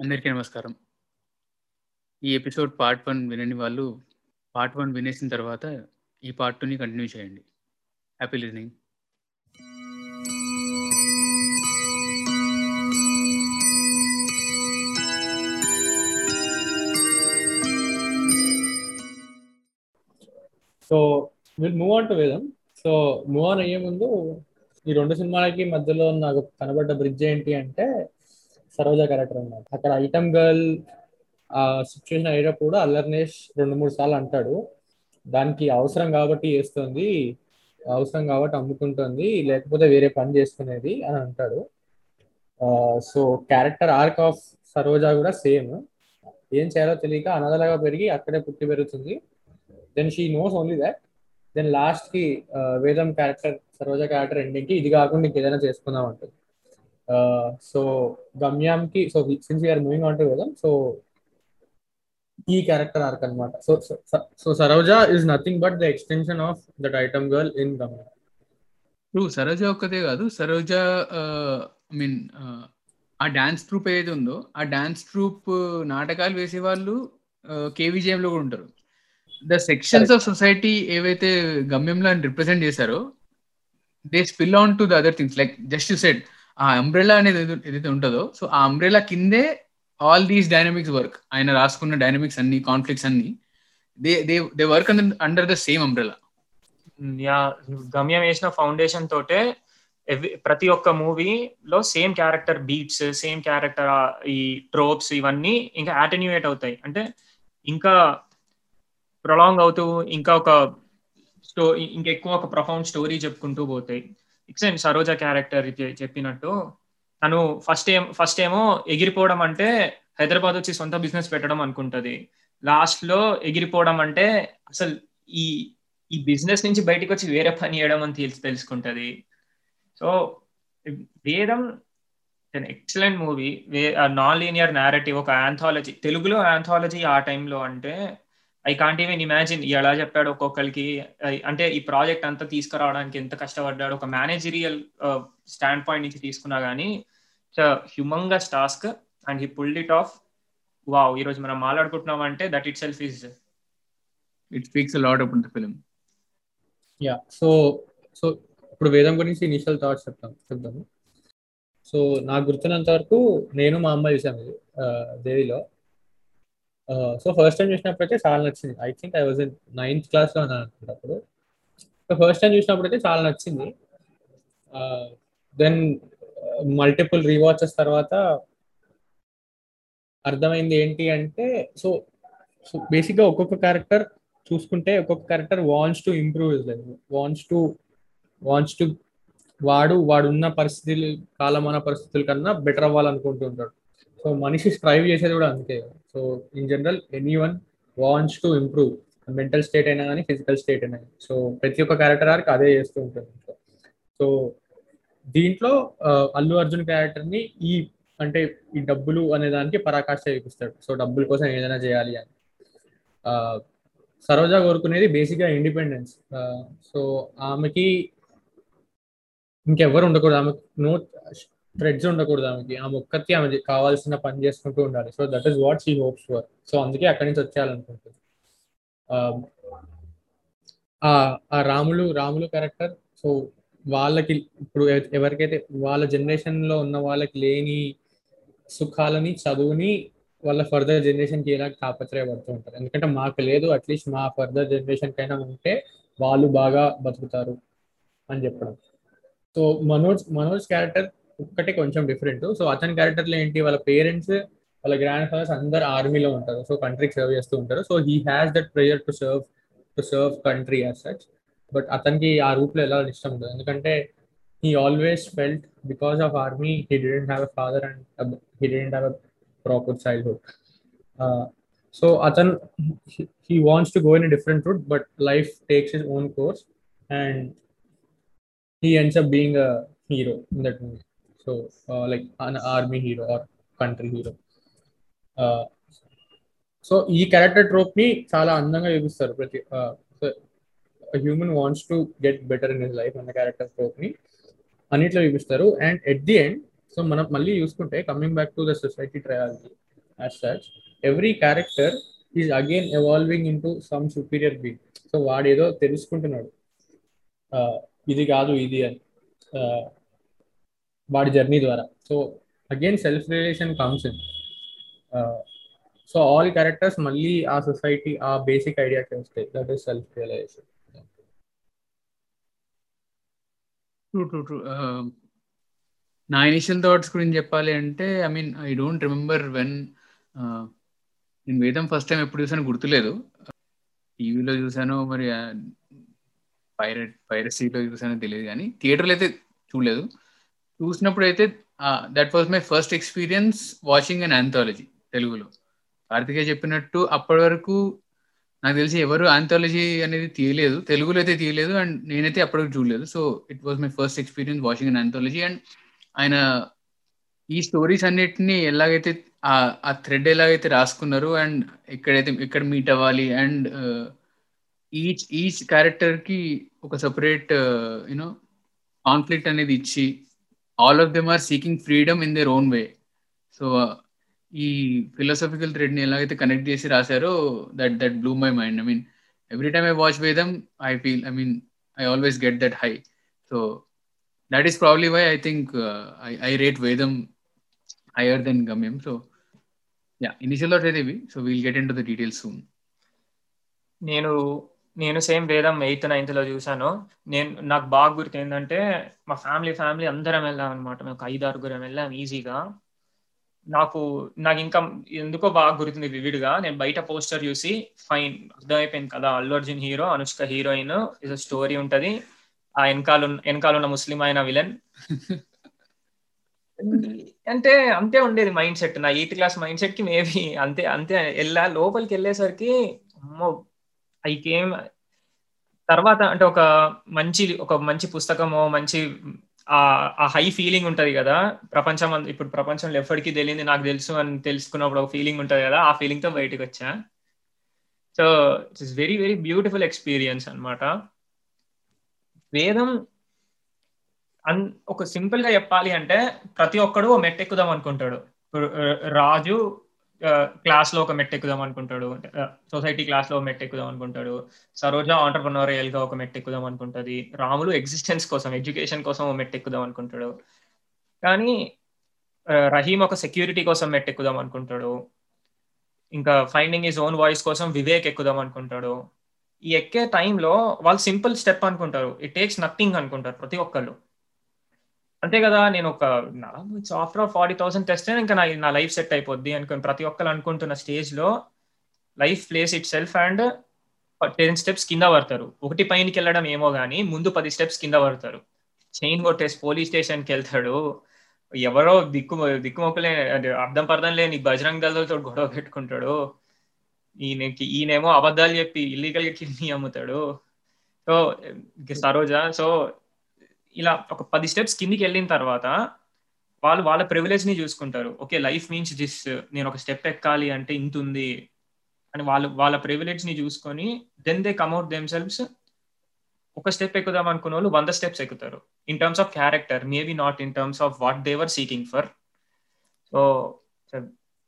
అందరికీ నమస్కారం. ఈ ఎపిసోడ్ పార్ట్ వన్ వినని వాళ్ళు పార్ట్ వన్ వినేసిన తర్వాత ఈ పార్ట్ టూని కంటిన్యూ చేయండి. Happy listening. So will move on to Vedam so move on అయ్యే ముందు ఈ రెండు సినిమాలకి మధ్యలో నాకు కనబడ్డ బ్రిడ్జ్ ఏంటి అంటే సరోజ క్యారెక్టర్ అన్నమాట. అక్కడ ఐటమ్ గర్ల్ ఆ సిచ్యువేషన్ అయ్యేటప్పుడు అల్లర్నేష్ రెండు మూడు సార్లు అంటాడు. దానికి అవసరం కాబట్టి చేస్తుంది అవసరం కాబట్టి అమ్ముకుంటుంది లేకపోతే వేరే పని చేసుకునేది అని అంటాడు. So character arc of Saroja కూడా సేమ్ ఏం చేయాలో తెలియక అనాథలాగా పెరిగి అక్కడే పుట్టి పెరుగుతుంది. Then she knows only that then లాస్ట్కి వేదం క్యారెక్టర్ సరోజా క్యారెక్టర్ ఎండింగ్కి ఇది కాకుండా ఇంకేదైనా చేసుకుందాం అంటుంది. So గమ్యాంకి so since we are moving on to Vedam so ఈ క్యారెక్టర్ ఆర్క్ అనమాట so so Saroja is nothing but the extension of that item girl in Gamyam true Saroja ఒక్కతే కాదు. సరోజ ఐ మీన్ ఆ డాన్స్ ట్రూప్ ఏదైతే ఉందో ఆ dance troupe uh, నాటకాలు వేసే వాళ్ళు uh, కేవీజేఎం లో కూడా ఉంటారు. ద సెక్షన్స్ ఆఫ్ సొసైటీ ఏవైతే గమ్యంలో రిప్రజెంట్ చేశారో they spill on to the other things like just you said ఆ అంబ్రెలా అనేది ఏదైతే ఉంటుందో సో ఆ అంబ్రెలా కిందే ఆల్ దీస్ డైనమిక్స్ వర్క్ ఆయన రాసుకున్న డైనమిక్స్ అన్ని కాన్ఫ్లిక్ట్స్ అన్ని they they they work under the same umbrella yeah Gamyam వేసిన ఫౌండేషన్ తోటే ప్రతి ఒక్క మూవీలో same character beats same character ఈ ట్రోప్స్ ఇవన్నీ ఇంకా అటెన్యూయేట్ అవుతాయి. అంటే ఇంకా ప్రొలాంగ్ అవుతూ ఇంకా ఒక స్టో ఇంకా ఎక్కువ ఒక ప్రొఫౌండ్ స్టోరీ చెప్పుకుంటూ పోతాయి. ఎక్సెంట్ సరోజ క్యారెక్టర్ చెప్పినట్టు. తను ఫస్ట్ ఏం ఫస్ట్ ఏమో ఎగిరిపోవడం అంటే హైదరాబాద్ వచ్చి సొంత బిజినెస్ పెట్టడం అనుకుంటది. లాస్ట్లో ఎగిరిపోవడం అంటే అసలు ఈ ఈ బిజినెస్ నుంచి బయటకు వచ్చి వేరే పని చేయడం అని తెలిసి తెలుసుకుంటది. So Vedam excellent movie. Non linear narrative ఒక ఆంథాలజీ తెలుగులో ఆంథాలజీ ఆ టైంలో అంటే ఐ కాంట్ ఈవెన్ ఇమాజిన్ ఎలా చెప్పాడు ఒక్కొక్కరికి. అంటే ఈ ప్రాజెక్ట్ అంతా తీసుకురావడానికి ఎంత కష్టపడ్డాడు. ఒక మేనేజరియల్ స్టాండ్ పాయింట్ నుంచి తీసుకున్నా కానీ humongous task and he pulled it off wow ఈ రోజు మనం మాట్లాడుకుంటున్నాం అంటే that itself is it speaks lot about the film yeah so so ఇప్పుడు వేదం గురించి ఇనిషియల్ థాట్స్ చెప్తాం చెప్తాము సో నాకు గుర్తున్నంత వరకు నేను మా అమ్మ చూసాను ఇది దేవిలో. సో ఫస్ట్ టైం చూసినప్పుడు అయితే చాలా నచ్చింది. I think I was in ninth క్లాస్లో ఉన్నాను అనుకున్నప్పుడు సో ఫస్ట్ టైం చూసినప్పుడు అయితే చాలా నచ్చింది. దెన్ మల్టిపుల్ రీవాచెస్ తర్వాత అర్థమైంది ఏంటి అంటే సో సో బేసిక్గా ఒక్కొక్క క్యారెక్టర్ చూసుకుంటే ఒక్కొక్క క్యారెక్టర్ వాంట్స్ టు ఇంప్రూవ్ లేదు life wants to wants to వాడు వాడు ఉన్న పరిస్థితులు కాలమాన పరిస్థితుల కన్నా బెటర్ అవ్వాలనుకుంటూ ఉంటాడు. సో మనిషి స్ట్రైవ్ చేసేది కూడా అందుకే so in general anyone wants to improve mental state అయినా కానీ ఫిజికల్ స్టేట్ అయినా కానీ సో ప్రతి ఒక్క క్యారెక్టర్ ఆర్కి అదే చేస్తూ ఉంటుంది. సో దీంట్లో అల్లు అర్జున్ క్యారెక్టర్ని ఈ అంటే ఈ డబ్బులు అనే దానికి పరాకాష్ట చూపిస్తాడు. సో డబ్బుల కోసం ఏదైనా చేయాలి అని. సరోజా కోరుకునేది బేసిక్గా ఇండిపెండెన్స్ సో ఆమెకి ఇంకెవ్వరు ఉండకూడదు. ఆమె నో థ్రెడ్స్ ఉండకూడదు ఆమెకి. ఆ మొక్కకి ఆమె కావాల్సిన పని చేసుకుంటూ ఉండాలి. So that is what she hopes for so అందుకే అక్కడి నుంచి వచ్చేయాలనుకుంటుంది. Um, ఆ రాములు రాములు క్యారెక్టర్ సో వాళ్ళకి ఇప్పుడు ఎవరికైతే వాళ్ళ జనరేషన్లో ఉన్న వాళ్ళకి లేని సుఖాలని చదువుని వాళ్ళ ఫర్దర్ జనరేషన్కి ఎలా తాపత్రయపడుతూ ఉంటారు. ఎందుకంటే మాకు లేదు అట్లీస్ట్ మా ఫర్దర్ జనరేషన్ కైనా ఉంటే వాళ్ళు బాగా బతుకుతారు అని చెప్పడం. సో మనోజ్ మనోజ్ క్యారెక్టర్ ఒక్కటే కొంచెం డిఫరెంట్ సో అతని క్యారెక్టర్లో ఏంటి? వాళ్ళ పేరెంట్స్ వాళ్ళ గ్రాండ్ ఫాదర్స్ అందరు ఆర్మీలో ఉంటారు. సో కంట్రీకి సర్వ్ చేస్తూ ఉంటారు. So he has that pressure to serve to serve country as such but అతనికి ఆ రూట్లో ఎలా ఇష్టం ఉండదు. ఎందుకంటే he always felt because of army he didn't have a father and he didn't have a proper childhood so అతను he wants to go in different route but life takes his own course and he ends up being a hero in that movie So, uh, like an army hero or so ఈ character ట్రోప్ని చాలా అందంగా చూపిస్తారు ప్రతి human wants to get better in his life అన్న character ట్రోప్ని అన్నిట్లో చూపిస్తారు. And at the end so మనం మళ్ళీ చూసుకుంటే coming back to the society trilogy as such every character is again evolving in to some superior being so వాడు ఏదో తెలుసుకుంటున్నాడు ఇది కాదు ఇది అని. వాడి జర్నీ ద్వారా. So again self relation comes in so all characters మళ్ళీ ఆ సొసైటీ ఆ బేసిక్ ఐడియాకి వస్తాయి that is self realization true true true నా ఇనిషియల్ థాట్స్ గురించి చెప్పాలి అంటే I mean I don't remember when నేను వేదం ఫస్ట్ టైం ఎప్పుడు చూసాను గుర్తులేదు. టీవీలో చూసాను మరి పైరట్ పైరసీలో చూసానో తెలియదు కానీ థియేటర్లో అయితే చూడలేదు. చూసినప్పుడు అయితే that was my first experience watching an anthology తెలుగులో. కార్తికేయ చెప్పినట్టు అప్పటి వరకు నాకు తెలిసి ఎవరు ఆంథాలజీ అనేది తీయలేదు తెలుగులో అయితే తీయలేదు అండ్ నేనైతే అప్పటికి చూడలేదు. So it was my first experience watching an anthology and ఆయన ఈ స్టోరీస్ అన్నిటిని ఎలాగైతే ఆ థ్రెడ్ ఎలాగైతే రాసుకున్నారు అండ్ ఎక్కడైతే ఎక్కడ మీట్ అవ్వాలి అండ్ ఈచ్ ఈచ్ క్యారెక్టర్కి ఒక సపరేట్ యూనో కాన్ఫ్లిక్ట్ అనేది ఇచ్చి all of them are seeking freedom in their own way so ఈ ఫిలాసఫికల్ థ్రెడ్ని ఎలాగైతే కనెక్ట్ చేసి రాశారో that that blew my mind I mean every time I watch Vedam I feel I mean I always get that high so that is probably why I think I rate Vedam higher than Gamyam so yeah initial thought అయితే ఇవి so we'll get in to the details soon నేను నేను same Vedam eighth నైన్త్లో చూసాను నేను నాకు బాగా గుర్తు ఏంటంటే మా ఫ్యామిలీ ఫ్యామిలీ అందరం వెళ్ళాం అనమాట మేము ఐదు ఆరుగురం వెళ్ళాం ఈజీగా. నాకు నాకు ఇంకా ఎందుకో బాగా గుర్తుంది వివిడ్గా. నేను బయట పోస్టర్ చూసి ఫైన్ అర్థమైపోయింది కదా Allu Arjun hero Anushka heroine is story ఉంటది. ఆ వెనకాల వెనకాల ఉన్న ముస్లిం అయిన విలన్. అంటే అంతే ఉండేది మైండ్ సెట్. నా ఎయిత్ క్లాస్ మైండ్ సెట్కి మేబీ అంతే అంతే. వెళ్ళా లోపలికి వెళ్ళేసరికి అమ్మో ఐ కేమ్ తర్వాత అంటే ఒక మంచి ఒక మంచి పుస్తకమో మంచి ఆ హై ఫీలింగ్ ఉంటది కదా. ప్రపంచం ఇప్పుడు ప్రపంచంలో ఎప్పటికీ తెలియదు నాకు తెలుసు అని తెలుసుకున్నప్పుడు ఒక ఫీలింగ్ ఉంటది కదా ఆ ఫీలింగ్తో బయటకు వచ్చా. So it's very very beautiful experience అనమాట వేదం అన్ ఒక సింపుల్గా చెప్పాలి అంటే ప్రతి ఒక్కడు ఓ మెట్టు ఎక్కుదాం అనుకుంటాడు రాజు క్లాస్లో ఒక మెట్ ఎక్కుదాం అనుకుంటాడు. సొసైటీ క్లాస్లో మెట్ ఎక్కుదాం అనుకుంటాడు. సరోజ ఆంటర్ప్రినోరియల్గా ఒక మెట్ ఎక్కుదాం అనుకుంటది. రాములు ఎగ్జిస్టెన్స్ కోసం ఎడ్యుకేషన్ కోసం ఒక మెట్ ఎక్కుదాం అనుకుంటాడు. కానీ రహీం ఒక సెక్యూరిటీ కోసం మెట్ ఎక్కుదాం అనుకుంటాడు. ఇంకా ఫైండింగ్ ఈజ్ ఓన్ వాయిస్ కోసం వివేక్ ఎక్కుదాం అనుకుంటాడు. ఈ ఎక్కే టైంలో వాళ్ళు సింపుల్ స్టెప్ అనుకుంటారు. ఇట్ టేక్స్ నథింగ్ అనుకుంటారు ప్రతి ఒక్కళ్ళు. అంతే కదా నేను ఒక ఆఫ్టర్ ఫార్టీ థౌసండ్ టెస్ట్ ఇంకా నా నా లైఫ్ సెట్ అయిపోద్ది అనుకుని ప్రతి ఒక్కరు అనుకుంటున్న స్టేజ్లో life place itself and ten steps కింద పడతారు. ఒకటి పైనకి వెళ్ళడం ఏమో కానీ ముందు పది స్టెప్స్ కింద పడతారు. చైన్ కొట్టేసి పోలీస్ స్టేషన్కి వెళ్తాడు. ఎవరో దిక్కు దిక్కుమొక్కలే అంటే అర్థం పర్థం లేని బజరంగ్ దళతో గొడవ పెట్టుకుంటాడు. ఈయనకి ఈయనేమో అబద్ధాలు చెప్పి ఇల్లీగల్గా కిడ్నీ అమ్ముతాడు. సో సరోజా సో ఇలా ఒక పది స్టెప్స్ కిందికి వెళ్ళిన తర్వాత వాళ్ళు వాళ్ళ ప్రివిలేజ్ని చూసుకుంటారు. ఓకే లైఫ్ మీన్స్ దిస్ నేను ఒక స్టెప్ ఎక్కాలి అంటే ఇంత ఉంది అని వాళ్ళు వాళ్ళ ప్రివిలేజ్ని చూసుకొని then they come at themselves ఒక స్టెప్ ఎక్కుదాం అనుకున్న వాళ్ళు వంద స్టెప్స్ ఎక్కుతారు. In terms of character maybe not in terms of what they're seeking for so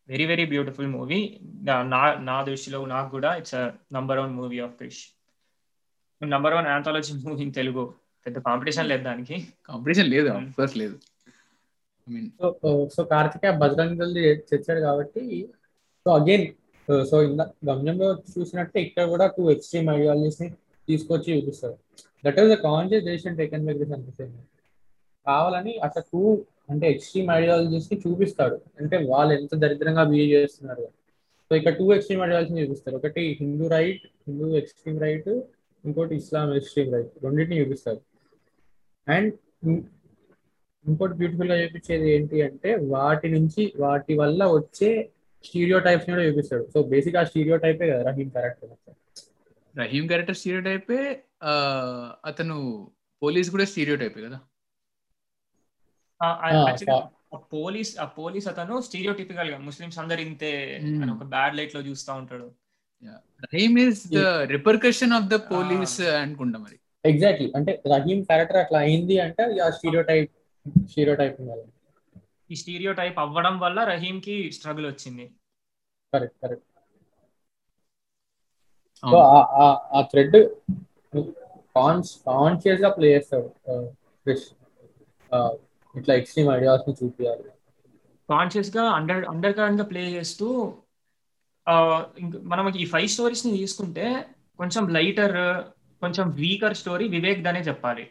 very very beautiful movie నా నా దృష్టిలో నాకు కూడా it's number one movie of Krish number one anthology movie in Telugu పెద్ద competition లేదు దానికి. Competition లేదు first లేదు. సో కార్తికేయ బజరంగ్ దళ్ తెచ్చాడు కాబట్టి సో అగైన్ సో ఇందా గమ్యంలో చూసినట్టే ఇక్కడ కూడా టూ ఎక్స్ట్రీమ్ ఐడియాలజీస్ని తీసుకొచ్చి చూపిస్తారు. That is the conscious decision taken by this అనిపిస్తుంది కావాలని అట్లా టూ అంటే ఎక్స్ట్రీమ్ ఐడియాలజీస్ని చూపిస్తాడు. అంటే వాళ్ళు ఎంత దరిద్రంగా బిహేవ్ చేస్తున్నారు. సో ఇక్కడ టూ ఎక్స్ట్రీమ్ ఐడియాలజీని చూపిస్తారు. ఒకటి Hindu right Hindu extreme right ఇంకోటి ఇస్లాం ఎక్స్ట్రీమ్ రైట్ రెండింటిని చూపిస్తారు. అండ్ ఇంకోటి బ్యూటిఫుల్గా చూపించేది ఏంటి అంటే వాటి నుంచి వాటి వల్ల వచ్చే స్టీరియో టైప్స్ కూడా చూపిస్తాడు. సో బేసిక్ ఆ స్టీరియో టైపే కదా Rahim character Rahim character stereo టైపే అతను పోలీస్ కూడా స్టీరియో టైపే కదా పోలీస్ ఆ పోలీస్ అతను స్టీరియో టిపికల్గా ముస్లిమ్స్ అందరు ఇంతే అని ఒక బ్యాడ్ లైట్లో చూస్తా ఉంటాడు. Rahim is the repercussion of the police అనుకుంటా మరి. ఎగ్జాక్ట్లీ అంటే రహీం క్యారెక్టర్ అట్లా అయింది అంటే ఆ స్టీరియో టైప్ స్టీరియో టైప్ ఈ స్టీరియో టైప్ అవ్వడం వల్ల రహీం కి స్ట్రగుల్ వచ్చింది కరెక్ట్ కరెక్ట్ సో ఆ థ్రెడ్ కాన్స్ కాన్షియస్గా ప్లే చేస్తాడు ఇట్లా ఎక్స్ట్రీమ్ ఐడియాస్ని చూపించాలి కాన్షియస్గా అండర్ అండర్ కరెంట్గా ప్లే చేస్తూ మనం ఈ ఫైవ్ స్టోరీస్ని తీసుకుంటే కొంచెం లైటర్ కొంచెం వీకర్ స్టోరీ వివేక్ దనే చెప్పాలి.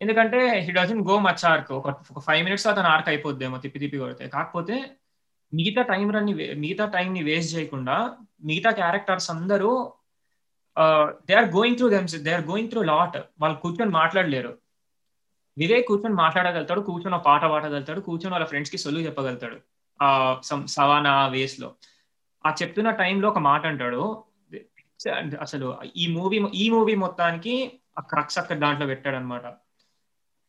ఎందుకంటే he doesn't go much arc ఒక ఫైవ్ మినిట్స్ అతను ఆర్క్ అయిపోద్దేమో తిప్పి తిప్పి కొడితే. కాకపోతే మిగతా టైం రన్ని మిగతా టైం ని వేస్ట్ చేయకుండా మిగతా క్యారెక్టర్స్ అందరూ they are going through దెమ్స్ they are going through lot వాళ్ళు కూర్చొని మాట్లాడలేరు. వివేక్ కూర్చొని మాట్లాడగలుగుతాడు కూర్చొని ఒక పాట పాడగలుగుతాడు కూర్చొని వాళ్ళ ఫ్రెండ్స్కి సొల్లు చెప్పగలుగుతాడు. ఆ సవానా వేస్లో. ఆ చెప్తున్న టైంలో ఒక మాట అంటాడు అసలు ఈ మూవీ ఈ మూవీ మొత్తానికి ఆ క్రక్స్ అక్కడ దాంట్లో పెట్టాడు అనమాట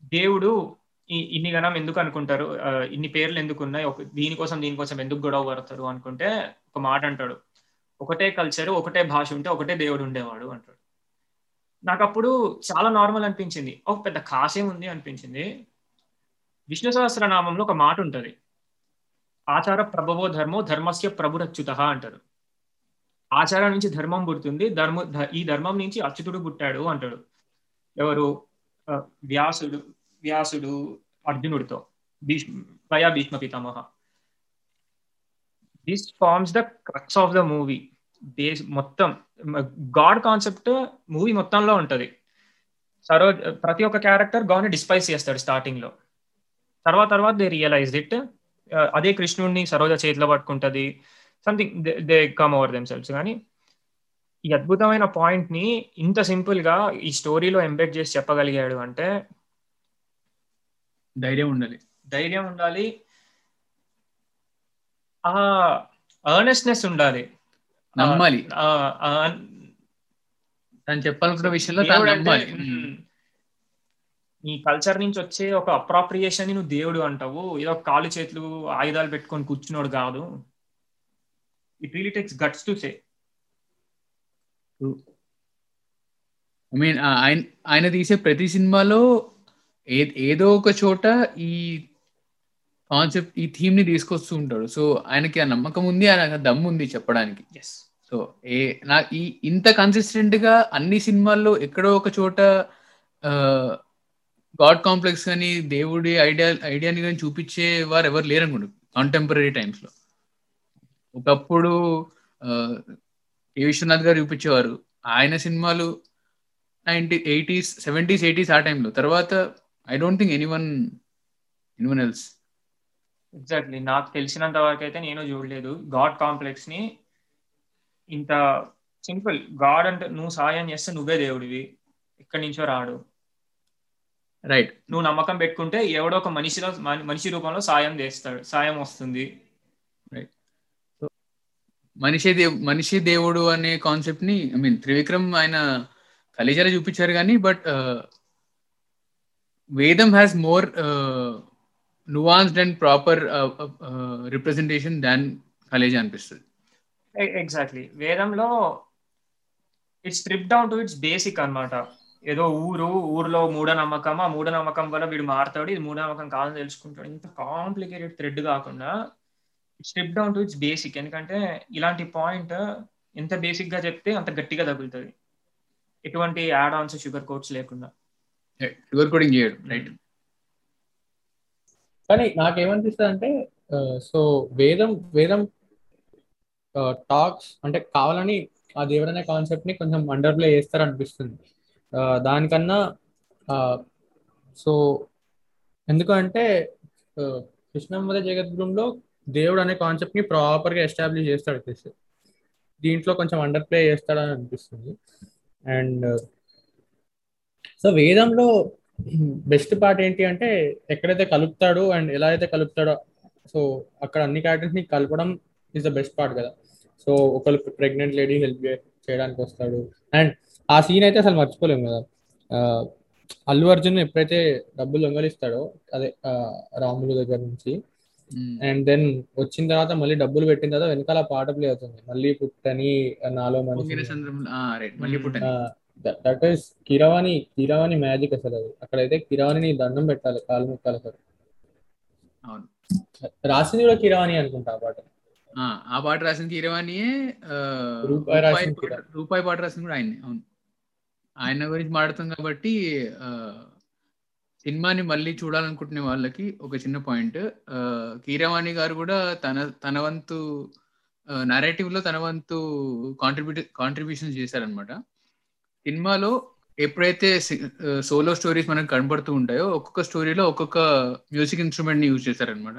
దేవుడు ఇన్ని గణం ఎందుకు అనుకుంటారు? ఇన్ని పేర్లు ఎందుకు ఉన్నాయి? ఒక దీనికోసం దీనికోసం ఎందుకు గొడవ పడతారు అనుకుంటే ఒక మాట అంటాడు. ఒకటే కల్చర్ ఒకటే భాష ఉంటే ఒకటే దేవుడు ఉండేవాడు అంటాడు. నాకు అప్పుడు చాలా నార్మల్ అనిపించింది. ఒక పెద్ద కాసేం ఉంది అనిపించింది. విష్ణు సహస్రనామంలో ఒక మాట ఉంటుంది. ఆచార ప్రభవో ధర్మో ధర్మస్య ప్రభురచ్యుత అంటారు. ఆచారం నుంచి ధర్మం పుడుతుంది. ధర్మ ఈ ధర్మం నుంచి అచ్యుతుడు పుట్టాడు అంటాడు. ఎవరు? వ్యాసుడు వ్యాసుడు అర్జునుడితో భీష్మ భయా Bhishma Pitamah. This forms the crux of the movie base మొత్తం గాడ్ కాన్సెప్ట్ మూవీ మొత్తంలో ఉంటది. సరోజ్ ప్రతి ఒక్క క్యారెక్టర్ గాడ్ని డిస్పైజ్ డిస్పైస్ చేస్తాడు స్టార్టింగ్లో. తర్వాత తర్వాత దే రియలైజ్ ఇట్ అదే కృష్ణుడిని సరోజ చేతిలో పట్టుకుంటది. Something they come over themselves కానీ ఈ అద్భుతమైన పాయింట్ని ఇంత సింపుల్గా ఈ స్టోరీలో ఎంబెడ్ చేసి చెప్పగలిగాడు అంటే ధైర్యం ఉండాలి. ధైర్యం ఉండాలి. ఆ అర్నెస్నెస్ ఉండాలి. నమ్మాలి. తను చెప్పాలనుకున్న విషయంలో నీ కల్చర్ నుంచి వచ్చే ఒక అప్రాప్రియేషన్ని నువ్వు దేవుడు అంటావు. ఏదో కాలు చేతులు ఆయుధాలు పెట్టుకొని కూర్చున్నాడు కాదు. It really takes guts to say I mean ఆయన ఆయన తీసే ప్రతి సినిమాలో ఏదో ఒక చోట ఈ కాన్సెప్ట్ ఈ థీమ్ని తీసుకొస్తూ ఉంటాడు. సో ఆయనకి ఆ నమ్మకం ఉంది ఆయన దమ్ము ఉంది చెప్పడానికి. సో ఏ నా ఈ ఇంత కన్సిస్టెంట్గా అన్ని సినిమాల్లో ఎక్కడో ఒక చోట గాడ్ కాంప్లెక్స్ అని దేవుడి ఐడియా ఐడియాని కానీ చూపించే వారు ఎవరు లేరనుకోండి కాంటెంపరీ టైమ్స్లో. ఒకప్పుడు ఏ విశ్వనాథ్ గారు చూపించేవారు. ఆయన సినిమాలు నైన్టీ ఎయిటీస్ సెవెంటీస్ ఎయిటీస్ ఆ టైంలో. తర్వాత I don't think anyone anyone else. Exactly. నాకు తెలిసినంత వరకు అయితే నేను చూడలేదు. గాడ్ కాంప్లెక్స్ని ఇంత సింపుల్. గాడ్ అంటే నువ్వు సాయం చేస్తే నువ్వే దేవుడివి. ఎక్కడి నుంచో రాడు. రైట్. నువ్వు నమ్మకం పెట్టుకుంటే ఎవడో ఒక మనిషిలో మనిషి రూపంలో సాయం చేస్తాడు. సాయం వస్తుంది. మనిషి దేవ్ మనిషి దేవుడు అనే కాన్సెప్ట్ని ఐ మీన్ త్రివిక్రమ్ ఆయన కలిజాల చూపించారు కానీ but uh, Vedam has more nuanced and proper representation than Khaleja అనిపిస్తుంది. E-, ఎగ్జాక్ట్లీ వేదంలో it's strip down to its basic అనమాట ఏదో ఊరు ఊర్లో మూఢనమ్మకం ఆ మూఢనమ్మకం వల్ల వీడు మారుతాడు ఇది మూఢనమ్మకం కాదని తెలుసుకుంటాడు. ఇంత కాంప్లికేటెడ్ థ్రెడ్ కాకుండా strip down to its basic ఎందుకంటే ఇలాంటి పాయింట్ ఎంత బేసిక్గా చెప్తే అంత గట్టిగా తగులుతుంది. ఎటువంటి యాడ్ ఆన్స్ షుగర్ కోట్స్ లేకుండా షుగర్ కోడింగ్ చేయడు రైట్ కానీ నాకేమనిపిస్తుంది అంటే సో వేదం వేదం టాక్స్ అంటే కావాలని ఆ దేవుడు అనే కాన్సెప్ట్ని కొంచెం అండర్ ప్లే చేస్తారు అనిపిస్తుంది దానికన్నా సో ఎందుకంటే కృష్ణమ్మద జగద్గురులో దేవుడు అనే కాన్సెప్ట్ని ప్రాపర్గా ఎస్టాబ్లిష్ చేస్తాడు కృష్ణ. దీంట్లో కొంచెం అండర్ ప్లే చేస్తాడని అనిపిస్తుంది. అండ్ సో వేదంలో బెస్ట్ పార్ట్ ఏంటి అంటే ఎక్కడైతే కలుపుతాడో అండ్ ఎలా అయితే కలుపుతాడో సో అక్కడ అన్ని క్యారెక్టర్స్ని కలపడం ఇస్ ద బెస్ట్ పార్ట్ కదా. సో ఒకరు ప్రెగ్నెంట్ లేడీ హెల్ప్ చేయడానికి వస్తాడు. అండ్ ఆ సీన్ అయితే అసలు మర్చిపోలేము కదా. అల్లు అర్జున్ ఎప్పుడైతే డబ్బులు దొంగలిస్తాడో అదే రాములు దగ్గర నుంచి అండ్ దెన్ వచ్చిన తర్వాత మళ్ళీ డబ్బులు పెట్టిన తర్వాత వెనకాల పాట ప్లే అవుతుంది. మళ్ళీ పుట్టని నాలో that is Keeravani Keeravani magic అసలు అది. అక్కడైతే కిరవాణిని దండం పెట్టాలి కాలు ముక్కాలి అసలు రాసింది కూడా కిరవాణి అనుకుంటా ఆ పాట. ఆ, పాట రాసిన కీరవాణియే ఆ, రూపాయి రాసిన రూపాయి కీరవాణి. పాట- రూపాయి పాట రాసిన కూడా ఆయనే అవును. ఆయన గురించి మాట్లాడుతాం కాబట్టి సినిమాని మళ్ళీ చూడాలనుకుంటున్న వాళ్ళకి ఒక చిన్న పాయింట్. కీరవాణి గారు కూడా తన తన వంతు నరేటివ్లో తన వంతు కాంట్రిబ్యూట్ కాంట్రిబ్యూషన్ చేశారనమాట సినిమాలో ఎప్పుడైతే సోలో స్టోరీస్ మనకు కనబడుతూ ఉంటాయో ఒక్కొక్క స్టోరీలో ఒక్కొక్క మ్యూజిక్ ఇన్స్ట్రుమెంట్ని యూజ్ చేశారనమాట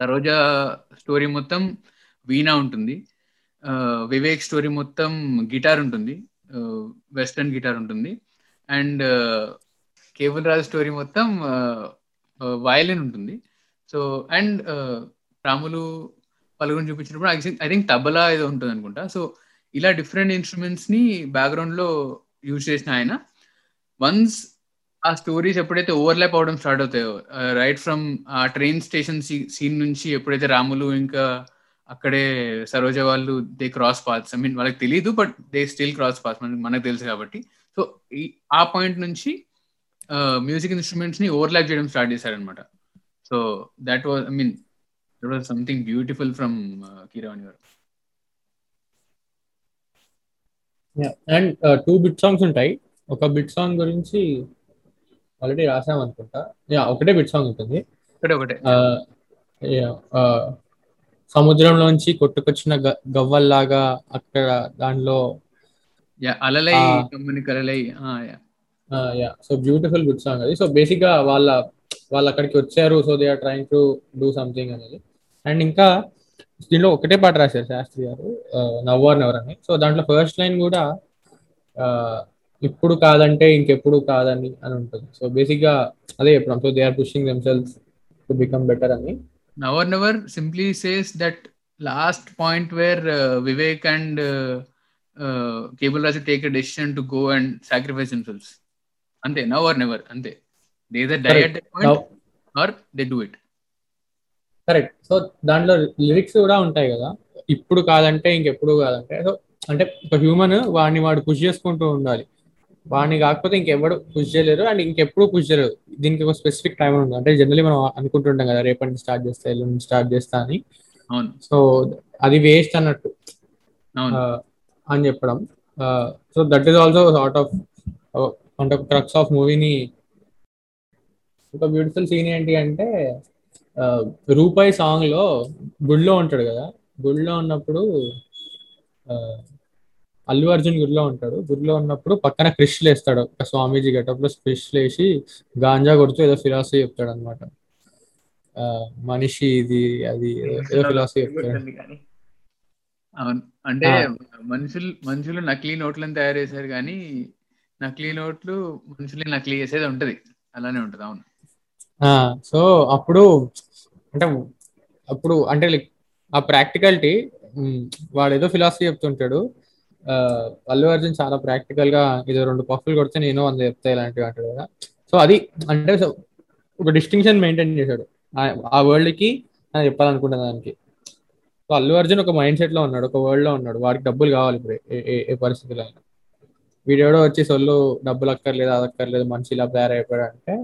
సరోజా స్టోరీ మొత్తం వీణా ఉంటుంది. వివేక్ స్టోరీ మొత్తం గిటార్ ఉంటుంది. వెస్టర్న్ గిటార్ ఉంటుంది. అండ్ కేబుల్ రాజు స్టోరీ మొత్తం వయలిన్ ఉంటుంది. సో అండ్ రాములు పలుగుని చూపించినప్పుడు ఐ థింక్ తబలా ఏదో ఉంటుంది అనుకుంటా. సో ఇలా డిఫరెంట్ ఇన్స్ట్రుమెంట్స్ని బ్యాక్గ్రౌండ్లో యూజ్ చేసిన ఆయన. వన్స్ ఆ స్టోరీస్ ఎప్పుడైతే ఓవర్లాప్ అవడం స్టార్ట్ అవుతాయో రైట్ ఫ్రమ్ ఆ ట్రైన్ స్టేషన్ సీన్ నుంచి ఎప్పుడైతే రాములు ఇంకా అక్కడే సరోజ వాళ్ళు they cross paths I mean వాళ్ళకి తెలియదు but they still cross paths మనకు తెలుసు కాబట్టి. సో ఆ పాయింట్ నుంచి మ్యూజిక్ ఇన్స్ట్రుమెంట్స్ని ఓవర్లాప్ చేయడం స్టార్ట్ చేశారనమాట so that was I mean that was something beautiful from Keeravani garu. And two bit songs ఉంటాయి. ఒక బిట్ సాంగ్ గురించి ఆల్రెడీ రాసాం అనుకుంటా. యా ఒకటే బిట్ సాంగ్ ఉంటుంది. ఒకటే yeah, ఆ, సముద్రంలోంచి కొట్టుకొచ్చిన గవ్వల్లాగా అక్కడ దానిలో అలలై ఆ. కమ్మని కలలై yeah so beautiful good song అది. సో బేసిక్గా వాళ్ళ వాళ్ళు అక్కడికి వచ్చారు. So they are trying to do something అనేది. అండ్ ఇంకా దీంట్లో ఒకటే పాట రాశారు శాస్త్రి గారు. నవ్వర్ ఎవరని అని సో దాంట్లో ఫస్ట్ లైన్ కూడా ఇప్పుడు కాదంటే ఇంకెప్పుడు కాదని అని ఉంటుంది. సో బేసిక్గా అదే చెప్పడం so they are pushing themselves to become better అని. Now or never simply says that last point where Vivek and Cable Raju take a decision to go and sacrifice himself అంతే నవ్ ఆర్ నెవర్ అంతే. They there die at point or they do it correct so దాంట్లో lyrics కూడా ఉంటాయి కదా. ఇప్పుడు కాదంటే ఇంకెప్పుడు కాదంటే. సో అంటే ఒక హ్యూమన్ వాడిని వాడు పుష్ చేసుకుంటూ ఉండాలి. వాడిని కాకపోతే ఇంకెవడు పుష్ చేయలేరు అండ్ ఇంకెప్పుడు పుష్ చేయలేరు. దీనికి ఒక స్పెసిఫిక్ టైం ఉంది అంటే జనరలీ మనం అనుకుంటుంటాం కదా రేపటి స్టార్ట్ చేస్తా ఎల్లుండి స్టార్ట్ చేస్తా అని. అవును. సో అది వేస్ట్ అన్నట్టు. అని చెప్పడం. So that is also sort of అంటే క్రక్స్ ఆఫ్ మూవీని ఒక బ్యూటిఫుల్ సీన్ ఏంటి అంటే రూపాయి సాంగ్లో గుడిలో ఉంటాడు కదా. గుడిలో ఉన్నప్పుడు అల్లు అర్జున్ గుడిలో ఉంటాడు. గుడిలో ఉన్నప్పుడు పక్కన క్రిష్ లేస్తాడు. ఒక స్వామీజీ గెటప్లో క్రిష్ లేచి గాంజా కొడుతూ ఏదో ఫిలాసఫీ చెప్తాడు అనమాట మనిషి ఇది అది ఏదో- ఫిలాసఫీ చెప్తాడు. అంటే. మనుషులు మనుషులు నకిలీ నోట్లను తయారు చేశారు కానీ నకిలీ నోట్లు మనుషుల్ని నకిలీ చేసేది ఉంటది. అలానే ఉంటది అవును. సో అప్పుడు అంటే అప్పుడు అంటే like ఆ ప్రాక్టికాలిటీ వాడు ఏదో ఫిలాసఫీ చెప్తుంటాడు. అల్లు అర్జున్ చాలా ప్రాక్టికల్గా ఏదో రెండు పఫ్లు కొడితే నేను వంద చెప్తా ఇలాంటివి అంటాడు కదా. సో అది అంటే so ఒక డిస్టింక్షన్ మెయింటైన్ చేశాడు. ఆ- వరల్డ్కి నేను చెప్పాలనుకున్న దానికి. సో అల్లు అర్జున్ ఒక మైండ్ సెట్లో ఉన్నాడు ఒక వరల్డ్లో ఉన్నాడు. వాడికి డబ్బులు కావాలి ఇప్పుడు ఏ- ఏ- పరిస్థితిలో అయినా. వీడెవడో వచ్చి సొల్లు డబ్బులు అక్కర్లేదు అది అక్కర్లేదు మనిషి ఇలా తయారైపోయాడు అంటే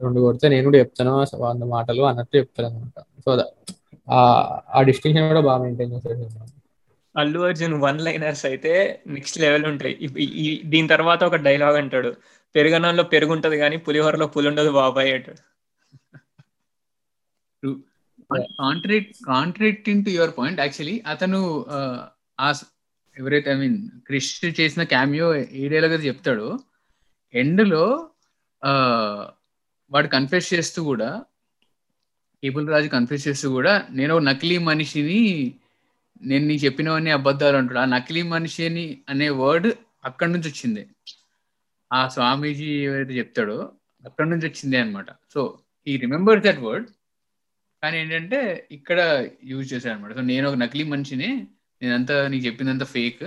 రెండు కొడితే నేను కూడా చెప్తాను వంద మాటలు అన్నట్టు చెప్తాను అనమాట సో ఆ డిస్టింక్షన్ కూడా బాగా మెయింటైన్ చేశాడు అల్లు అర్జున్ వన్ లైనర్స్ అయితే నెక్స్ట్ లెవెల్ ఉంటాయి. దీని తర్వాత ఒక డైలాగ్ అంటాడు పెరుగన్నంలో పెరుగు ఉంటది కానీ పులిహోరలో పులి ఉండదు బాబాయ్ అంటాడు. Contract contracting to your point actually అతను ఆ, ఎవరైతే ఐ మీన్ క్రిష్ చేసిన క్యామియో ఏ డైలాగ్ చెప్తాడు. చెప్తాడో వాడు కన్ఫ్యూస్ చేస్తూ కూడా కేబుల్ రాజు కన్ఫ్యూస్ చేస్తూ కూడా నేను ఒక నకిలీ మనిషిని నేను నీకు చెప్పినవన్నీ అబద్ధాలు అంటాడు ఆ నకిలీ మనిషిని అనే వర్డ్ అక్కడి నుంచి వచ్చింది. ఆ స్వామీజీ ఏవైతే చెప్తాడో అక్కడి నుంచి వచ్చింది అనమాట సో ఈ రిమెంబర్ దట్ వర్డ్ కానీ ఏంటంటే ఇక్కడ యూజ్ చేశాడు అనమాట సో నేను ఒక నకిలీ మనిషిని నేనంతా నీకు చెప్పిందంతా ఫేక్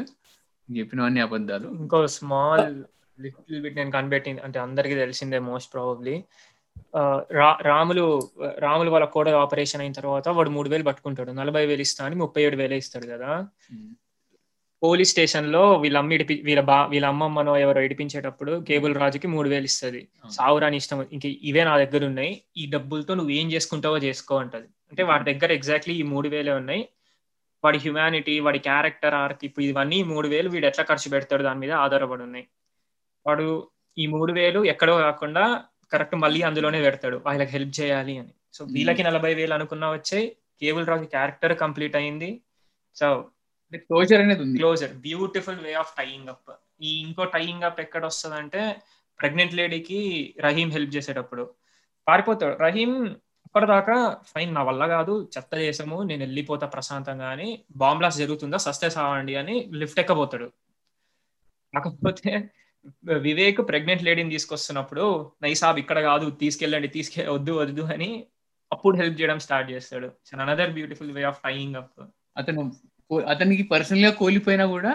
చెప్పినవన్నీ అబద్ధాలు. ఇంకో స్మాల్ లిటిల్ బిట్ నేను కనిపెట్టింది అంటే అందరికీ తెలిసిందే మోస్ట్ ప్రాబబ్లీ రాములు రాములు వాళ్ళ కోడలు ఆపరేషన్ అయిన తర్వాత వాడు మూడు వేలు పట్టుకుంటాడు. నలభై వేలు ఇస్తా అని ముప్పై ఏడు వేలు ఇస్తాడు కదా. పోలీస్ స్టేషన్లో వీళ్ళ అమ్మ ఇడిపి వీళ్ళ బా వీళ్ళ అమ్మమ్మనో ఎవరో ఇడిపించేటప్పుడు కేబుల్ రాజుకి మూడు వేలు ఇస్తుంది. సావురాని ఇష్టం ఇంక ఇవే నా దగ్గర ఉన్నాయి. ఈ డబ్బులతో నువ్వు ఏం చేసుకుంటావో చేసుకో అంటది. అంటే వాడి దగ్గర ఎగ్జాక్ట్లీ ఈ మూడు వేలే ఉన్నాయి. వాడి హ్యుమానిటీ వాడి క్యారెక్టర్ ఆర్క్ ఇప్పుడు ఇవన్నీ మూడు వేలు వీడు ఎట్లా ఖర్చు పెడతాడు దాని మీద ఆధారపడి ఉన్నాయి. వాడు ఈ మూడు వేలు ఎక్కడో కాకుండా కరెక్ట్ మళ్ళీ అందులోనే పెడతాడు. వాళ్ళకి హెల్ప్ చేయాలి అని. సో వీళ్ళకి నలభై వేలు అనుకున్నా వచ్చాయి కేబుల్ రాజు క్యారెక్టర్ కంప్లీట్ అయింది. సో క్లోజర్ అనేది ఉంది. Closure beautiful way of tying up ఈ ఇంకో టైయింగ్ అప్ ఎక్కడ వస్తుంది అంటే ప్రెగ్నెంట్ లేడీకి రహీం హెల్ప్ చేసేటప్పుడు. పారిపోతాడు. రహీం ఇప్పటిదాకా ఫైన్ నా వల్ల కాదు చెత్త చేసాము నేను వెళ్ళిపోతా ప్రశాంతంగా అని బాంబ్ బ్లాస్ట్ జరుగుతుందా సస్తే సావండి అని లిఫ్ట్ ఎక్కబోతాడు. కాకపోతే వివేక్ ప్రెగ్నెంట్ లేడీని తీసుకొస్తున్నప్పుడు నైసాబ్ ఇక్కడ కాదు తీసుకెళ్ళండి తీసుకె వద్దు వద్దు అని అప్పుడు హెల్ప్ చేయడం స్టార్ట్ చేస్తాడు. Another beautiful way of tying up అతను అతనికి పర్సనల్గా కోల్పోయినా కూడా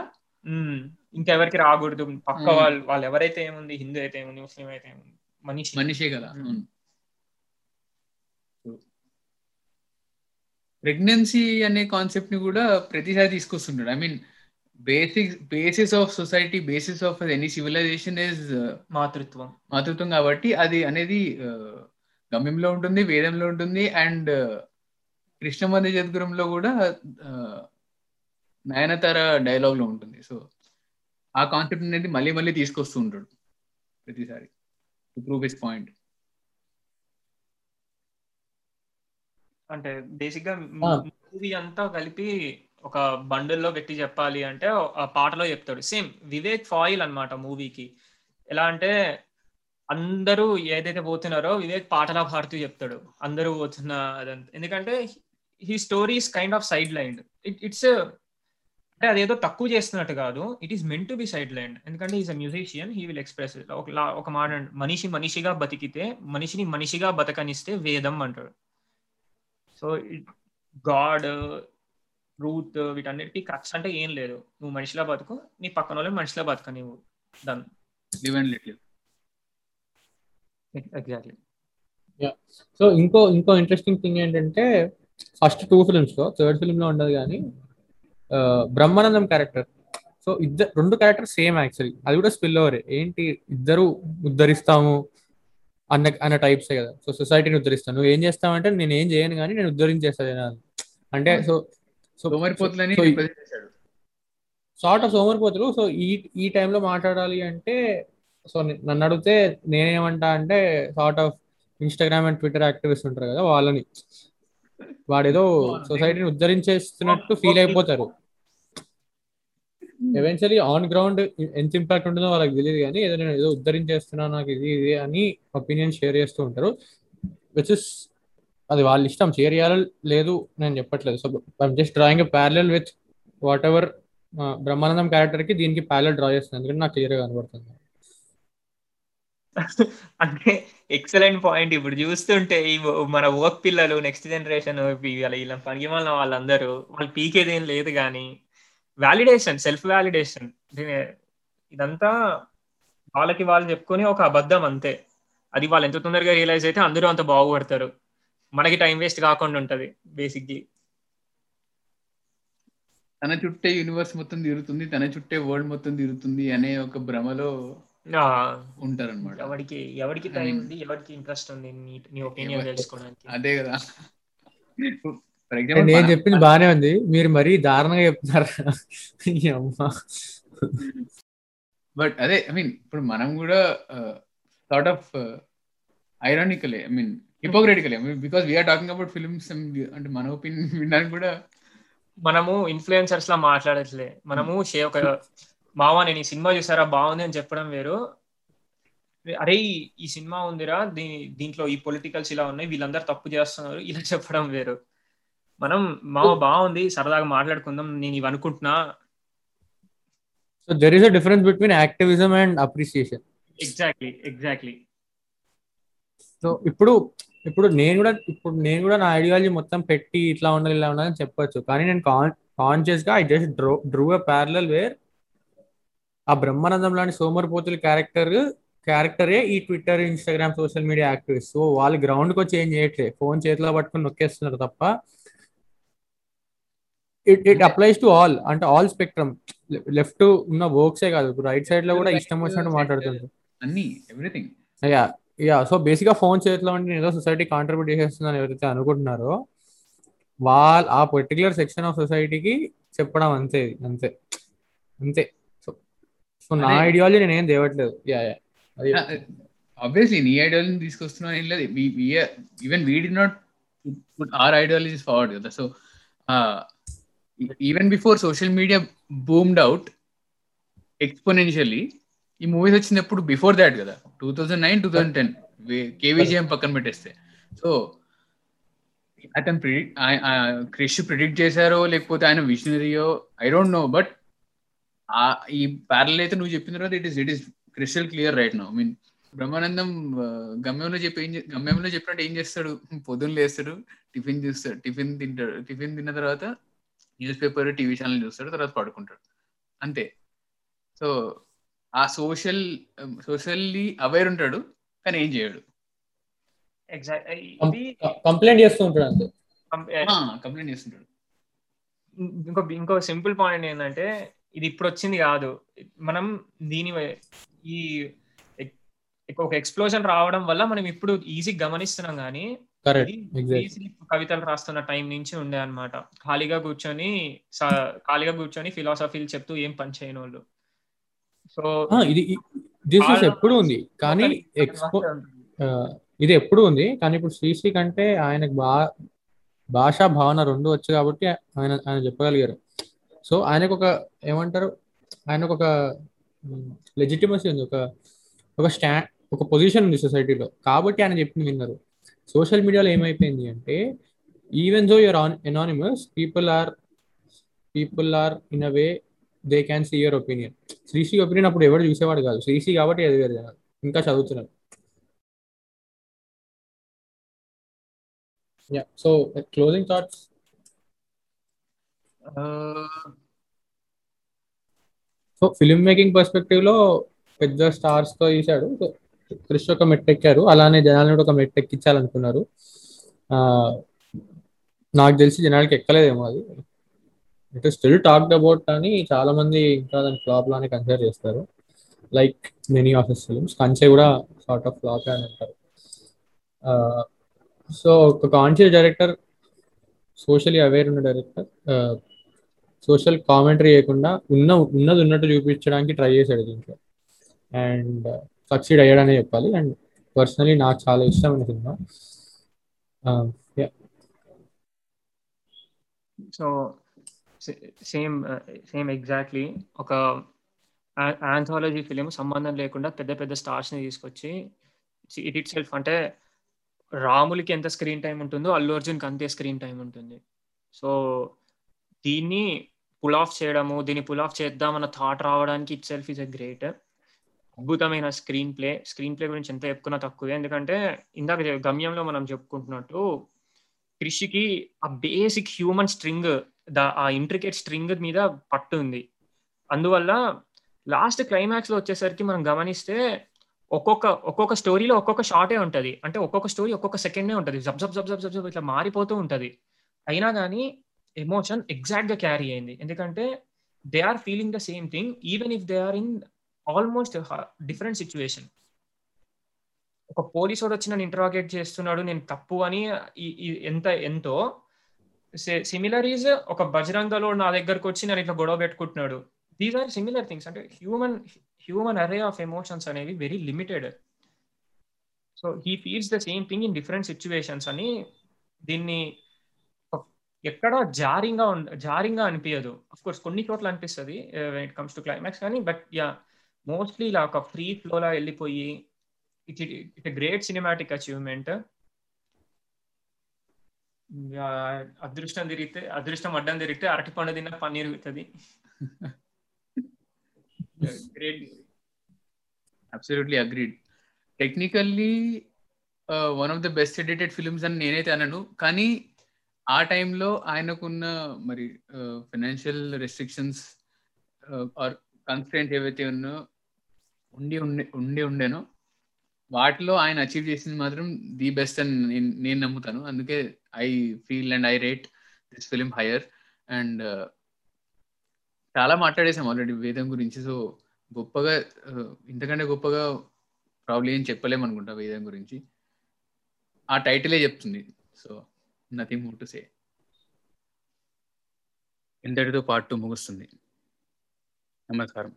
ఇంకెవరికి రాకూడదు. పక్క వాళ్ళు వాళ్ళు ఎవరైతే ఏముంది హిందూ అయితే ఏముంది ముస్లిం అయితే ఏముంది మనిషి. మనిషే కదా. ప్రెగ్నెన్సీ అనే కాన్సెప్ట్ని కూడా ప్రతిసారి తీసుకొస్తుంటాడు I mean basic basis of society basis of any civilization is మాతృత్వం. మాతృత్వం కాబట్టి అది అనేది ఆ, గమ్యంలో ఉంటుంది వేదంలో ఉంటుంది అండ్ కృష్ణమంది జద్గురంలో కూడా ఆ, నయనతార డైలాగ్లో ఉంటుంది. సో ఆ కాన్సెప్ట్ అనేది మళ్ళీ మళ్ళీ తీసుకొస్తూ ఉంటాడు ప్రతిసారి. టు ప్రూవ్ హిస్ పాయింట్ అంటే బేసిక్గా. మూవీ అంతా కలిపి ఒక బండిల్లో పెట్టి చెప్పాలి అంటే ఆ పాటలో చెప్తాడు. సేమ్ వివేక్ ఫాయిల్ అన్నమాట మూవీకి ఎలా అంటే అందరూ ఏదైతే పోతున్నారో వివేక్ పాటలా పాడుతూ చెప్తాడు. అందరూ పోతున్న అదంతా. ఎందుకంటే he stories kind of side line it it's అంటే అదేదో తక్కువ చేస్తున్నట్టు కాదు. It is meant to be side line ఎందుకంటే is a musician he will express ఒక మాట మనిషి మనిషిగా బతికితే మనిషిని మనిషిగా బతకనిస్తే వేదం అంటాడు. సో గాడ్ ట్రూత్ వీటన్నిటికీ క్రక్స్ అంటే ఏం లేదు. నువ్వు మనిషిలా బతుకు నీ పక్కన వాళ్ళని మనిషిలా బతుక నీవు. Done live and let live exactly so ఇంకో ఇంకో ఇంట్రెస్టింగ్ థింగ్ ఏంటంటే ఫస్ట్ టూ ఫిల్మ్స్లో థర్డ్ ఫిల్మ్లో ఉండదు కానీ బ్రహ్మానందం క్యారెక్టర్ సో ఇద్దరు రెండు క్యారెక్టర్ సేమ్ యాక్చువల్లీ అది కూడా స్పిల్ ఓవరే ఏంటి ఇద్దరు ఉద్ధరిస్తాము అన్న అన్న టైప్సే కదా. సో సొసైటీని ఉద్ధరిస్తాను. నువ్వు ఏం చేస్తావంటే నేను ఏం చేయను కానీ నేను ఉద్ధరించేస్తాను అంటే సో సో సోమరిపోతులని సో చేశాడు సార్ట్ ఆఫ్ సోమరిపోతులు. సో ఈ ఈ టైంలో మాట్లాడాలి అంటే సో నన్ను అడిగితే నేనేమంటా అంటే sort of Instagram and Twitter activist ఉంటారు కదా వాళ్ళని. వాడేదో సొసైటీని ఉద్ధరించేస్తున్నట్టు ఫీల్ అయిపోతారు. ఎవెన్చువలీ ఆన్ గ్రౌండ్ ఎంత ఇంపాక్ట్ ఉంటుందో వాళ్ళకి తెలియదు కానీ ఏదో నేను ఏదో ఉద్ధరించేస్తున్నా నాకు ఇది ఇది అని ఒపీనియన్ షేర్ చేస్తూ ఉంటారు. విచ్ ఇస్ అది వాళ్ళ ఇష్టం. షేర్ చేయాలో లేదు నేను చెప్పట్లేదు. So I'm just drawing parallel with whatever Brahmanandam క్యారెక్టర్కి దీనికి ప్యారల్ డ్రా చేస్తుంది. ఎందుకంటే నాకు క్లియర్గా కనబడుతుంది. అంటే ఎక్సలెంట్ పాయింట్ ఇప్పుడు చూస్తుంటే ఈ మన వర్క్ పిల్లలు నెక్స్ట్ జనరేషన్ ఇలా పనికి వాళ్ళ వాళ్ళందరూ వాళ్ళు పీకేది లేదు కానీ వ్యాలిడేషన్ సెల్ఫ్ వ్యాలిడేషన్ ఇదంతా వాళ్ళకి వాళ్ళు చెప్పుకొని ఒక అబద్ధం అంతే. అది వాళ్ళు ఎంత తొందరగా రియలైజ్ అయితే అందరూ అంత బాగుపడతారు. మనకి టైం వేస్ట్ కాకుండా ఉంటది బేసిక్లీ తన చుట్టే యూనివర్స్ మొత్తం తిరుగుతుంది తన చుట్టే వరల్డ్ మొత్తం తిరుగుతుంది అనే ఒక భ్రమలో ఉంటారన్నమాట. ఎవరికి ఎవరికి టైం ఉంది ఎవరికి ఇంట్రెస్ట్ ఉంది? నీ ఒపీనియన్ తెలుసుకోవడానికి. అదే కదా. ఫర్ నేను చెప్పింది బాగానే ఉంది. మీరు మరీ దారుణంగా చెప్తున్నారు. బట్ అదే ఐ మీన్ ఇప్పుడు మనం కూడా sort of ironically I mean hypocritically because we are talking about films అంటే మన ఒపీనియన్ వినడానికి కూడా మనము ఇన్ఫ్లుయెన్సర్స్ లా మాట్లాడట్లే. మనము షే ఒక మావా నేను ఈ సినిమా చూసారా? బాగుంది అని చెప్పడం వేరు. అరే ఈ- ఈ సినిమా ఉందిరా? దీని దీంట్లో ఈ పొలిటికల్స్ ఇలా ఉన్నాయి వీళ్ళందరూ తప్పు చేస్తున్నారు ఇలా చెప్పడం వేరు. మనం మావ బాగుంది సరదాగా మాట్లాడుకుందాం నేను ఇవి అనుకుంటున్నా. So there is a difference between activism and appreciation exactly exactly so ఇప్పుడు ఇప్పుడు నేను కూడా ఇప్పుడు నేను కూడా నా ఐడియాలజీ మొత్తం పెట్టి ఇట్లా ఉండాలి ఇలా ఉండాలి అని చెప్పొచ్చు. కానీ నేను కాన్ కాన్షియస్గా I just draw drew a parallel where ఆ బ్రహ్మానందం లాంటి సోమరిపోతుల క్యారెక్టర్ క్యారెక్టరే ఈ Twitter Instagram social media activist so వాళ్ళు గ్రౌండ్కి వచ్చి ఏం చేయట్లేదు ఫోన్ చేతిలో పట్టుకొని నొక్కేస్తున్నారు తప్ప it it applies to all అంటే ఆల్ స్పెక్ట్రమ్ లెఫ్ట్ ఉన్న వర్క్సే కాదు. రైట్ సైడ్లో కూడా ఇష్టం వచ్చినట్టు. మాట్లాడుతుంటారు. అన్ని ఎవ్రీథింగ్ యా యా సో బేసిక్గా ఫోన్ చేతిలో ఉండి ఏదో సొసైటీ కాంట్రిబ్యూట్ చేసేస్తుందని ఎవరైతే అనుకుంటున్నారో వాళ్ళ ఆ పర్టికులర్ సెక్షన్ ఆఫ్ సొసైటీకి చెప్పడం అంతే అంతే. అంతే. సో సో నా. ఐడియాలజీ నేను ఏం తేవట్లేదు యా యా ఆబ్వియస్లీ నీ ఐడియాలజీ తీసుకొస్తున్నావు ఏం లేదు. Even we did not are ideologies forward కదా. So even before social media boomed out exponentially ఈ మూవీస్ వచ్చినప్పుడు బిఫోర్ దాట్ కదా two thousand nine two thousand ten KVGM పక్కన పెట్టేస్తే. సో అతను ప్రిడిక్ట్ క్రిష్ ప్రిడిక్ట్ చేశారో లేకపోతే ఆయన విజనరీయో ఐ డోంట్ నో బట్ ఈ ప్యారల్ అయితే నువ్వు చెప్పిన తర్వాత it is it is crystal clear right no mean Brahmanandam గమ్యంలో చెప్పి ఏం గమ్యంలో చెప్పినట్టు ఏం చేస్తాడు? పొద్దున్న లేస్తాడు టిఫిన్ చూస్తాడు టిఫిన్ తింటాడు టిఫిన్ తిన్న తర్వాత న్యూస్ పేపర్ టీవీ ఛానల్ చూస్తాడు తర్వాత పడుకుంటాడు. అంతే. సో ఆ సోషల్ సోషల్లీ అవేర్ ఉంటాడు కానీ ఏం చేయడు. కంప్లైంట్ చేస్తూ ఉంటాడు అంతే. కంప్లైంట్ చేస్తుంటాడు. ఇంకో ఇంకో సింపుల్ పాయింట్ ఏంటంటే ఇది ఇప్పుడు వచ్చింది కాదు. మనం దీని వే- ఈ ఒక ఎక్స్ప్లోజన్ రావడం వల్ల మనం ఇప్పుడు ఈజీ గమనిస్తున్నాం కానీ కవితలు రాస్తున్న టైం నుంచి ఉండే అన్నమాట. ఖాళీగా కూర్చొని ఖాళీగా కూర్చొని ఫిలాసఫీలు చెప్తూ ఏం పని చేయని వాళ్ళు. సో ఇది దిస్ ఇస్ ఎప్పుడు ఉంది? కానీ ఎక్స్పో ఇది ఎప్పుడు ఉంది? కానీ ఇప్పుడు శ్రీశ్రీ కంటే ఆయనకు బా భాషా భావన రెండు వచ్చు కాబట్టి ఆయన ఆయన చెప్పగలిగారు. సో ఆయనకు ఒక ఏమంటారు? ఆయనకు ఒక లెజిటిమసీ ఉంది. ఒక ఒక స్టాండ్ ఒక పొజిషన్ ఉంది సొసైటీలో కాబట్టి ఆయన చెప్పింది విన్నారు. సోషల్ మీడియాలో ఏమైపోయింది అంటే even though you're on anonymous people are people are in a way they can see your opinion Sri Sri opinion అప్పుడు ఎవరు చూసేవాడు కాదు. శ్రీశ్రీ కాబట్టి ఎదిగారు జనాలు. ఇంకా చదువుతున్నారు. Yeah so closing thoughts so film making పర్స్పెక్టివ్లో పెద్ద స్టార్స్తో తీశాడు. సో క్రిష్ ఒక మెట్టెక్కారు అలానే జనాలను కూడా ఒక మెట్టెక్కించాలనుకున్నారు. ఆ, నాకు తెలిసి జనాలకి ఎక్కలేదేమో అది. ఇట్ స్టిల్ టాక్డ్ అబౌట్ అని చాలా మంది ఇంకా దాని ఫ్లాప్ లానే కన్సిడర్ చేస్తారు. Like many of his films Kanche కూడా సార్ట్ ఆఫ్ ఫ్లాప్ అని అంటారు. సో ఒక కాన్షియస్ డైరెక్టర్ సోషలీ అవేర్ ఉన్న డైరెక్టర్ సోషల్ కామెంటరీ చేయకుండా ఉన్న ఉన్నది ఉన్నట్టు చూపించడానికి ట్రై చేశాడు దీంట్లో. అండ్ సక్సీడ్ అయ్యాడనే చెప్పాలి. అండ్ పర్సనలీ నాకు చాలా ఇష్టమైన cinema. So same same exactly ఒక ఆంథాలజీ ఫిలిం సంబంధం లేకుండా పెద్ద పెద్ద స్టార్స్ని తీసుకొచ్చి ఇట్ ఇట్ సెల్ఫ్ అంటే రాములకి ఎంత స్క్రీన్ టైం ఉంటుందో అల్లు అర్జున్కి అంతే స్క్రీన్ టైం ఉంటుంది. సో దీన్ని పుల్ ఆఫ్ చేయడము దీన్ని పుల్ ఆఫ్ చేద్దామన్న థాట్ రావడానికి it self is a greater అద్భుతమైన స్క్రీన్ ప్లే స్క్రీన్ ప్లే గురించి ఎంత చెప్పుకున్నా తక్కువే. ఎందుకంటే ఇందాక గమ్యంలో మనం చెప్పుకుంటున్నట్టు కృషికి ఆ బేసిక్ హ్యూమన్ స్ట్రింగ్ ఆ ఇంట్రికేట్ స్ట్రింగ్ మీద పట్టు ఉంది. అందువల్ల లాస్ట్ క్లైమాక్స్లో వచ్చేసరికి మనం గమనిస్తే ఒక్కొక్క ఒక్కొక్క స్టోరీలో ఒక్కొక్క షార్టే ఉంటది. అంటే ఒక్కొక్క స్టోరీ ఒక్కొక్క సెకండే ఉంటది. జబ్ జబ్ జబ్ జబ్ జబ్ జబ్ ఇట్లా మారిపోతూ ఉంటది. అయినా కానీ ఎమోషన్ ఎగ్జాక్ట్గా క్యారీ అయింది. ఎందుకంటే they are feeling the same thing even if they are in almost different situation ఒక పోలీసు వాడు వచ్చి నన్ను ఇంటరాగేట్ చేస్తున్నాడు నేను తప్పు అని ఎంత ఎంతో సిమిలర్ ఈజ్ ఒక బజరంగలో నా దగ్గరకు వచ్చి నన్ను ఇట్లా గొడవ పెట్టుకుంటున్నాడు. దీస్ ఆర్ సిమిలర్ థింగ్స్ అంటే human human array of emotions అనేవి very limited so he feels the same thing in different situations అని దీన్ని ఎక్కడ ఎక్కడా జారింగా ఉండ జారింగా అనిపించదు అఫ్ కోర్స్ కొన్ని చోట్ల అనిపిస్తుంది ఇట్ కమ్స్ టు క్లైమాక్స్ కానీ బట్ యా మోస్ట్లీ ఇలా ఒక ఫ్రీ ఫ్లోలా వెళ్ళిపోయి it it great cinematic achievement అదృష్టం తిరిగితే అదృష్టం అడ్డం తిరిగితే అరటి పండు తిన్న పన్నీర్ అవుతుంది great absolutely agreed technically one of the best edited films అని నేనైతే అనను. కానీ ఆ టైంలో ఆయనకున్న మరి ఫైనాన్షియల్ రెస్ట్రిక్షన్స్ ఆర్ కన్స్టెంట్ ఏవైతే ఉన్నో ఉండి ఉండే ఉండి ఉండేను. వాటిలో ఆయన అచీవ్ చేసింది మాత్రం ది బెస్ట్ అని నేను నేను నమ్ముతాను. అందుకే I feel and I rate this film higher and చాలా మాట్లాడేసాం ఆల్రెడీ వేదం గురించి. సో గొప్పగా uh, ఇంతకంటే గొప్పగా ప్రాబ్లీ ఏం చెప్పలేము అనుకుంటా వేదం గురించి. ఆ టైటిలే చెప్తుంది. So nothing more to say ఇంతటితో పార్ట్ టూ ముగుస్తుంది. నమస్కారం.